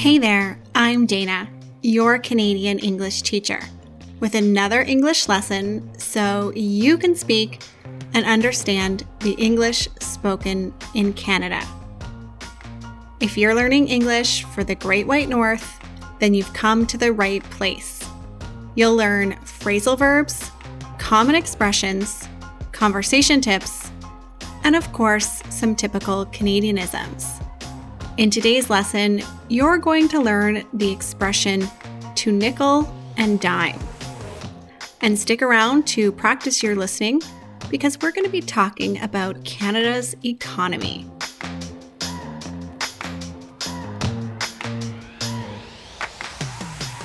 Hey there, I'm Dana, your Canadian English teacher, with another English lesson so you can speak and understand the English spoken in Canada. If you're learning English for the Great White North, then you've come to the right place. You'll learn phrasal verbs, common expressions, conversation tips, and of course, some typical Canadianisms. In today's lesson, you're going to learn the expression to nickel and dime. And stick around to practice your listening because we're going to be talking about Canada's economy.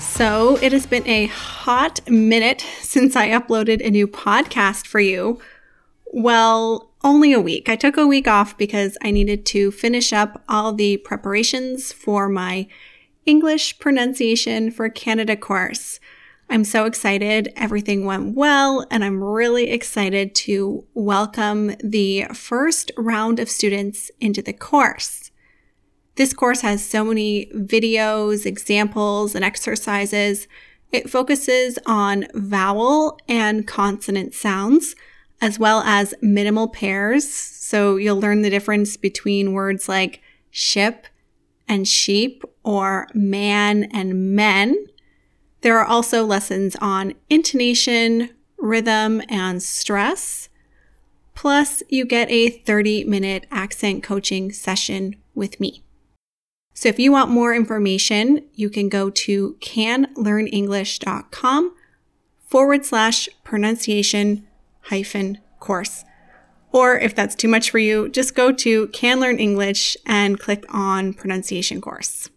So, it has been a hot minute since I uploaded a new podcast for you. Well, only a week. I took a week off because I needed to finish up all the preparations for my English pronunciation for Canada course. I'm so excited. Everything went well, and I'm really excited to welcome the first round of students into the course. This course has so many videos, examples, and exercises. It focuses on vowel and consonant sounds as well as minimal pairs. So you'll learn the difference between words like ship and sheep or man and men. There are also lessons on intonation, rhythm, and stress. Plus, you get a 30 minute accent coaching session with me. So if you want more information, you can go to canlearnenglish.com forward slash pronunciation hyphen course. Or if that's too much for you, just go to Can Learn English and click on pronunciation course.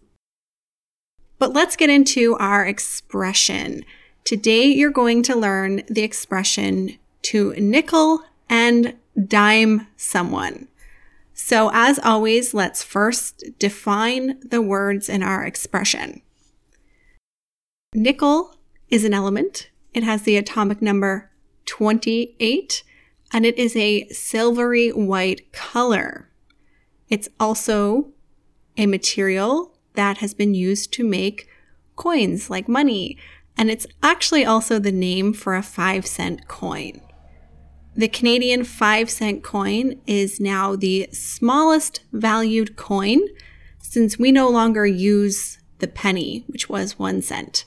But let's get into our expression. Today you're going to learn the expression to nickel and dime someone. So as always, let's first define the words in our expression. Nickel is an element. It has the atomic number 28 and it is a silvery white color. It's also a material that has been used to make coins like money, and it's actually also the name for a five cent coin. The Canadian five cent coin is now the smallest valued coin since we no longer use the penny, which was one cent.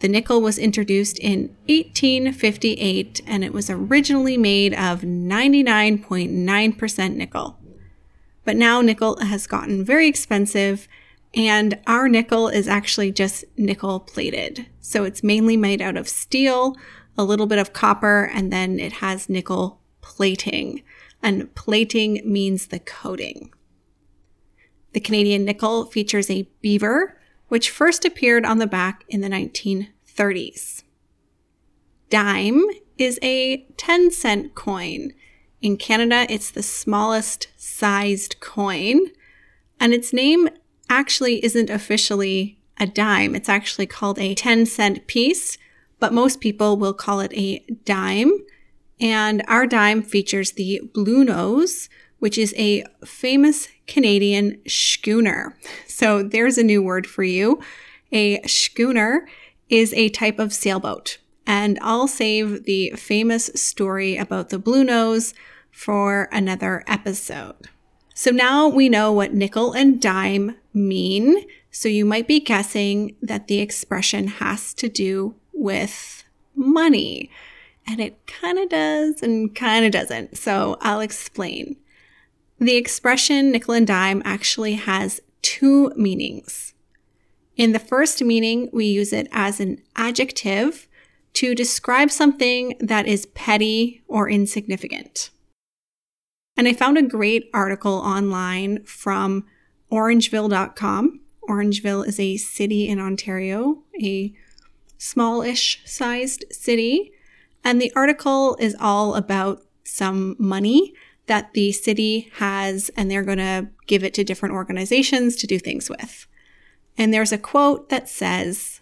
The nickel was introduced in 1858 and it was originally made of 99.9% nickel. But now nickel has gotten very expensive and our nickel is actually just nickel plated. So it's mainly made out of steel, a little bit of copper, and then it has nickel plating. And plating means the coating. The Canadian nickel features a beaver which first appeared on the back in the 1930s. Dime is a 10 cent coin. In Canada, it's the smallest sized coin, and its name actually isn't officially a dime. It's actually called a 10 cent piece, but most people will call it a dime. And our dime features the Bluenose, which is a famous Canadian schooner. So there's a new word for you. A schooner is a type of sailboat. And I'll save the famous story about the Bluenose for another episode. So now we know what nickel and dime mean. So you might be guessing that the expression has to do with money. And it kind of does and kind of doesn't. So I'll explain. The expression nickel and dime actually has two meanings. In the first meaning, we use it as an adjective to describe something that is petty or insignificant. And I found a great article online from orangeville.com. Orangeville is a city in Ontario, a smallish sized city. And the article is all about some money that the city has and they're going to give it to different organizations to do things with. And there's a quote that says,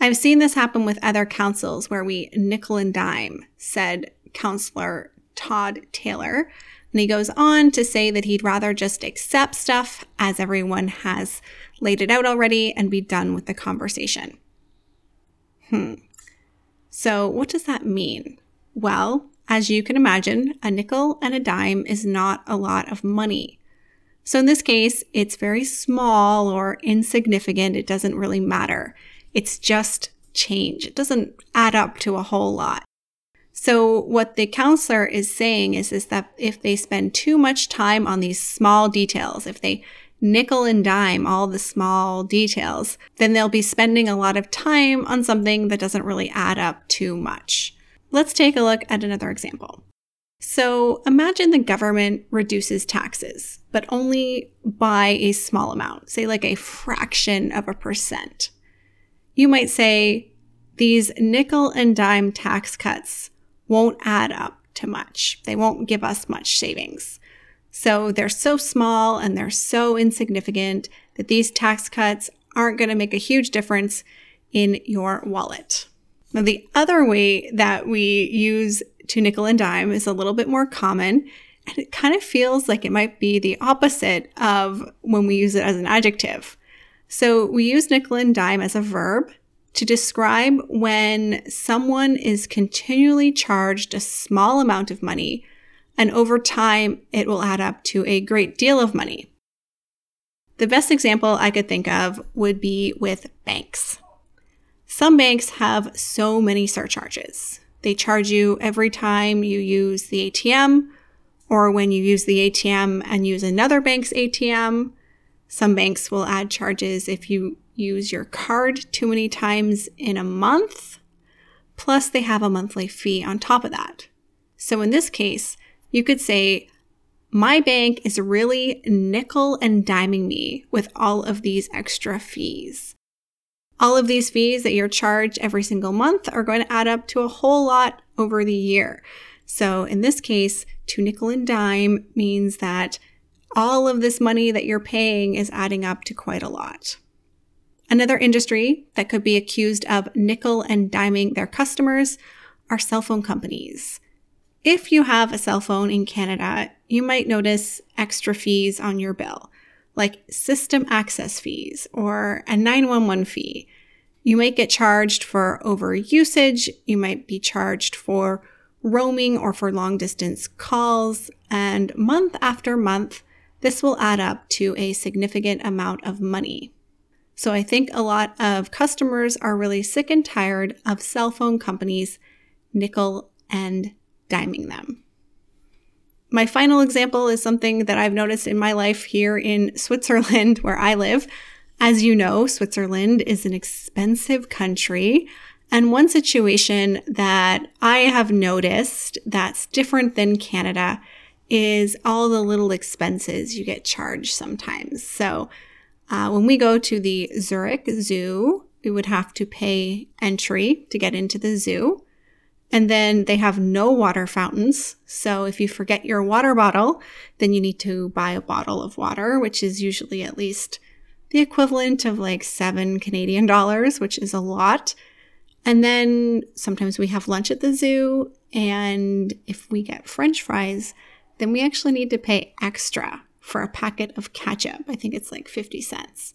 I've seen this happen with other councils where we nickel and dime, said Councillor Todd Taylor. And he goes on to say that he'd rather just accept stuff as everyone has laid it out already and be done with the conversation. Hmm. So, what does that mean? Well, as you can imagine, a nickel and a dime is not a lot of money. So, in this case, it's very small or insignificant. It doesn't really matter. It's just change. It doesn't add up to a whole lot. So what the councillor is saying is, is that if they spend too much time on these small details, if they nickel and dime all the small details, then they'll be spending a lot of time on something that doesn't really add up too much. Let's take a look at another example. So imagine the government reduces taxes, but only by a small amount, say like a fraction of a percent. You might say, these nickel and dime tax cuts won't add up to much. They won't give us much savings. So they're so small and they're so insignificant that these tax cuts aren't going to make a huge difference in your wallet. Now, the other way that we use to nickel and dime is a little bit more common, and it kind of feels like it might be the opposite of when we use it as an adjective. So we use nickel and dime as a verb to describe when someone is continually charged a small amount of money and over time it will add up to a great deal of money. The best example I could think of would be with banks. Some banks have so many surcharges. They charge you every time you use the ATM or when you use the ATM and use another bank's ATM. Some banks will add charges if you use your card too many times in a month. Plus, they have a monthly fee on top of that. So, in this case, you could say, My bank is really nickel and diming me with all of these extra fees. All of these fees that you're charged every single month are going to add up to a whole lot over the year. So, in this case, to nickel and dime means that all of this money that you're paying is adding up to quite a lot. Another industry that could be accused of nickel and diming their customers are cell phone companies. If you have a cell phone in Canada, you might notice extra fees on your bill, like system access fees or a 911 fee. You might get charged for over usage, you might be charged for roaming or for long distance calls, and month after month, this will add up to a significant amount of money. So I think a lot of customers are really sick and tired of cell phone companies nickel and diming them. My final example is something that I've noticed in my life here in Switzerland, where I live. As you know, Switzerland is an expensive country. And one situation that I have noticed that's different than Canada is all the little expenses you get charged sometimes. So uh, when we go to the Zurich Zoo, we would have to pay entry to get into the zoo. And then they have no water fountains. So if you forget your water bottle, then you need to buy a bottle of water, which is usually at least the equivalent of like seven Canadian dollars, which is a lot. And then sometimes we have lunch at the zoo. And if we get french fries, then we actually need to pay extra for a packet of ketchup. I think it's like 50 cents.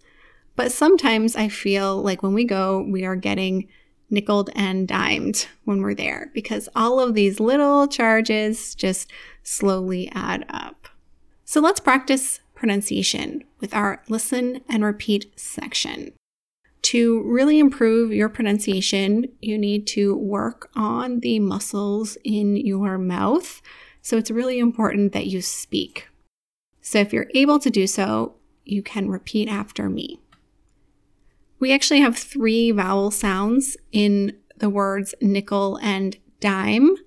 But sometimes I feel like when we go, we are getting nickeled and dimed when we're there because all of these little charges just slowly add up. So let's practice pronunciation with our listen and repeat section. To really improve your pronunciation, you need to work on the muscles in your mouth. So it's really important that you speak. So if you're able to do so, you can repeat after me. We actually have three vowel sounds in the words nickel and dime.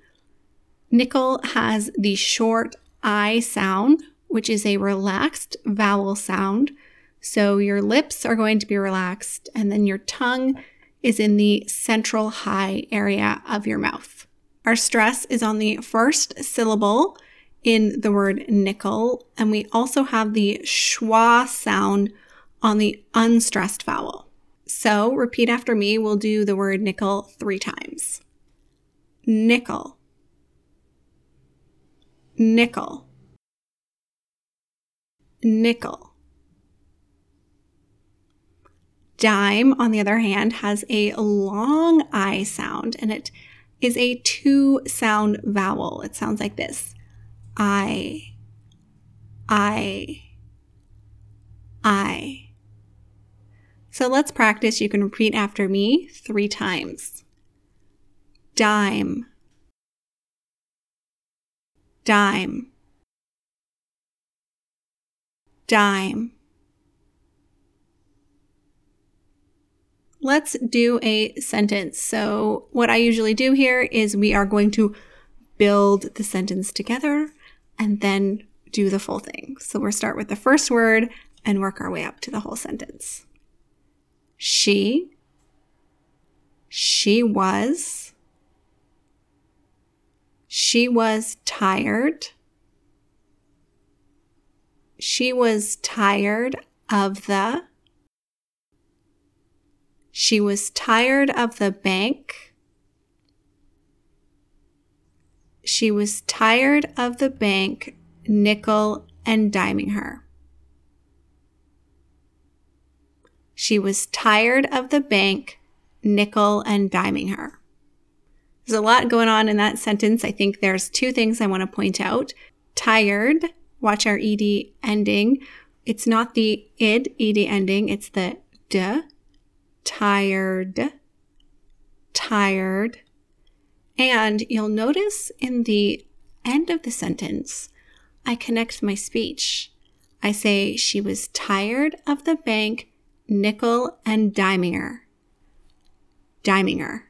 Nickel has the short I sound, which is a relaxed vowel sound. So your lips are going to be relaxed, and then your tongue is in the central high area of your mouth. Our stress is on the first syllable in the word nickel, and we also have the schwa sound on the unstressed vowel. So repeat after me. We'll do the word nickel three times. Nickel. Nickel. nickel. Dime, on the other hand, has a long I sound and it is a two sound vowel. It sounds like this I, I, I. So let's practice. You can repeat after me three times. Dime, dime, dime. Let's do a sentence. So, what I usually do here is we are going to build the sentence together and then do the full thing. So, we'll start with the first word and work our way up to the whole sentence. She, she was, she was tired. She was tired of the she was tired of the bank. She was tired of the bank nickel and diming her. She was tired of the bank nickel and diming her. There's a lot going on in that sentence. I think there's two things I want to point out. Tired, watch our ed ending. It's not the id, ed ending, it's the d tired, tired. And you'll notice in the end of the sentence, I connect my speech. I say she was tired of the bank nickel and diming her. Diming her.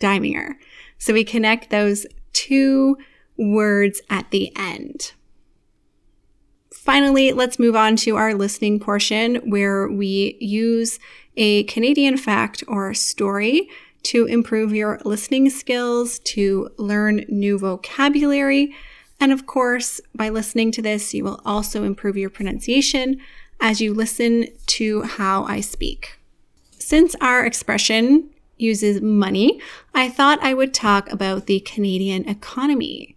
Diming her. So we connect those two words at the end. Finally, let's move on to our listening portion where we use a Canadian fact or story to improve your listening skills, to learn new vocabulary. And of course, by listening to this, you will also improve your pronunciation as you listen to how I speak. Since our expression uses money, I thought I would talk about the Canadian economy.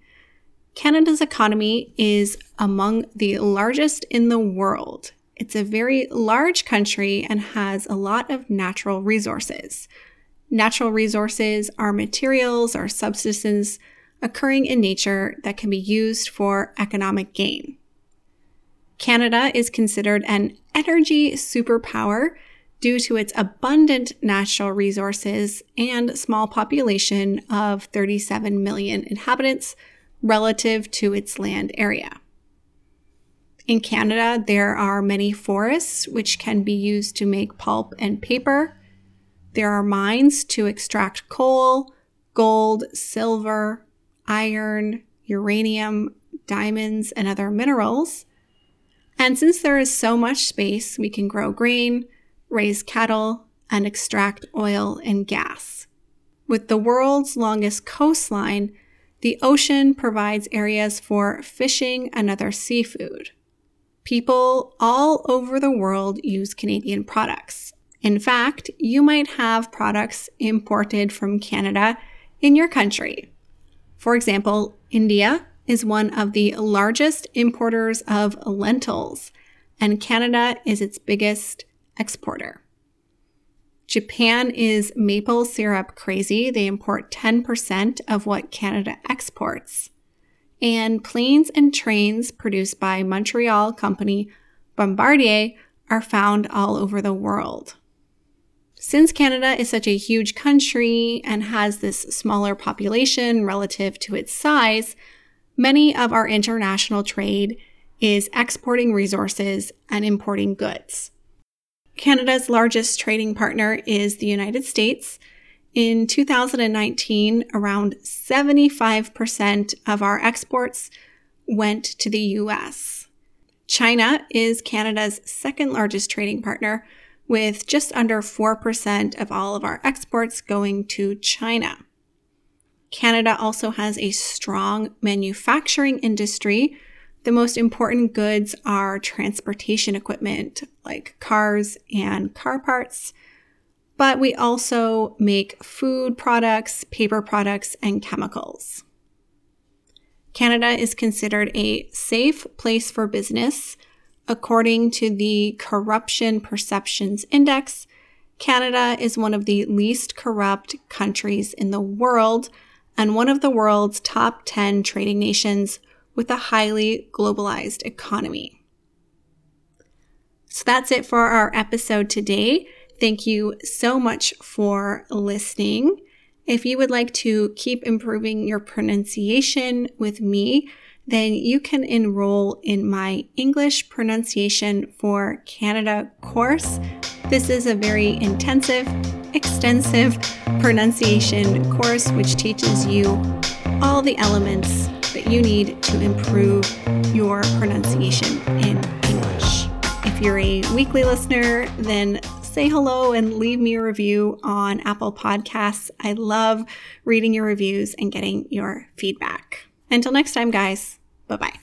Canada's economy is among the largest in the world. It's a very large country and has a lot of natural resources. Natural resources are materials or substances occurring in nature that can be used for economic gain. Canada is considered an energy superpower due to its abundant natural resources and small population of 37 million inhabitants relative to its land area. In Canada, there are many forests which can be used to make pulp and paper. There are mines to extract coal, gold, silver, iron, uranium, diamonds, and other minerals. And since there is so much space, we can grow grain, raise cattle, and extract oil and gas. With the world's longest coastline, the ocean provides areas for fishing and other seafood. People all over the world use Canadian products. In fact, you might have products imported from Canada in your country. For example, India is one of the largest importers of lentils, and Canada is its biggest exporter. Japan is maple syrup crazy. They import 10% of what Canada exports. And planes and trains produced by Montreal company Bombardier are found all over the world. Since Canada is such a huge country and has this smaller population relative to its size, many of our international trade is exporting resources and importing goods. Canada's largest trading partner is the United States. In 2019, around 75% of our exports went to the US. China is Canada's second largest trading partner, with just under 4% of all of our exports going to China. Canada also has a strong manufacturing industry the most important goods are transportation equipment like cars and car parts, but we also make food products, paper products, and chemicals. Canada is considered a safe place for business. According to the Corruption Perceptions Index, Canada is one of the least corrupt countries in the world and one of the world's top 10 trading nations with a highly globalized economy. So that's it for our episode today. Thank you so much for listening. If you would like to keep improving your pronunciation with me, then you can enroll in my English pronunciation for Canada course. This is a very intensive, extensive pronunciation course which teaches you all the elements that you need to improve your pronunciation in English. If you're a weekly listener, then say hello and leave me a review on Apple Podcasts. I love reading your reviews and getting your feedback. Until next time, guys, bye bye.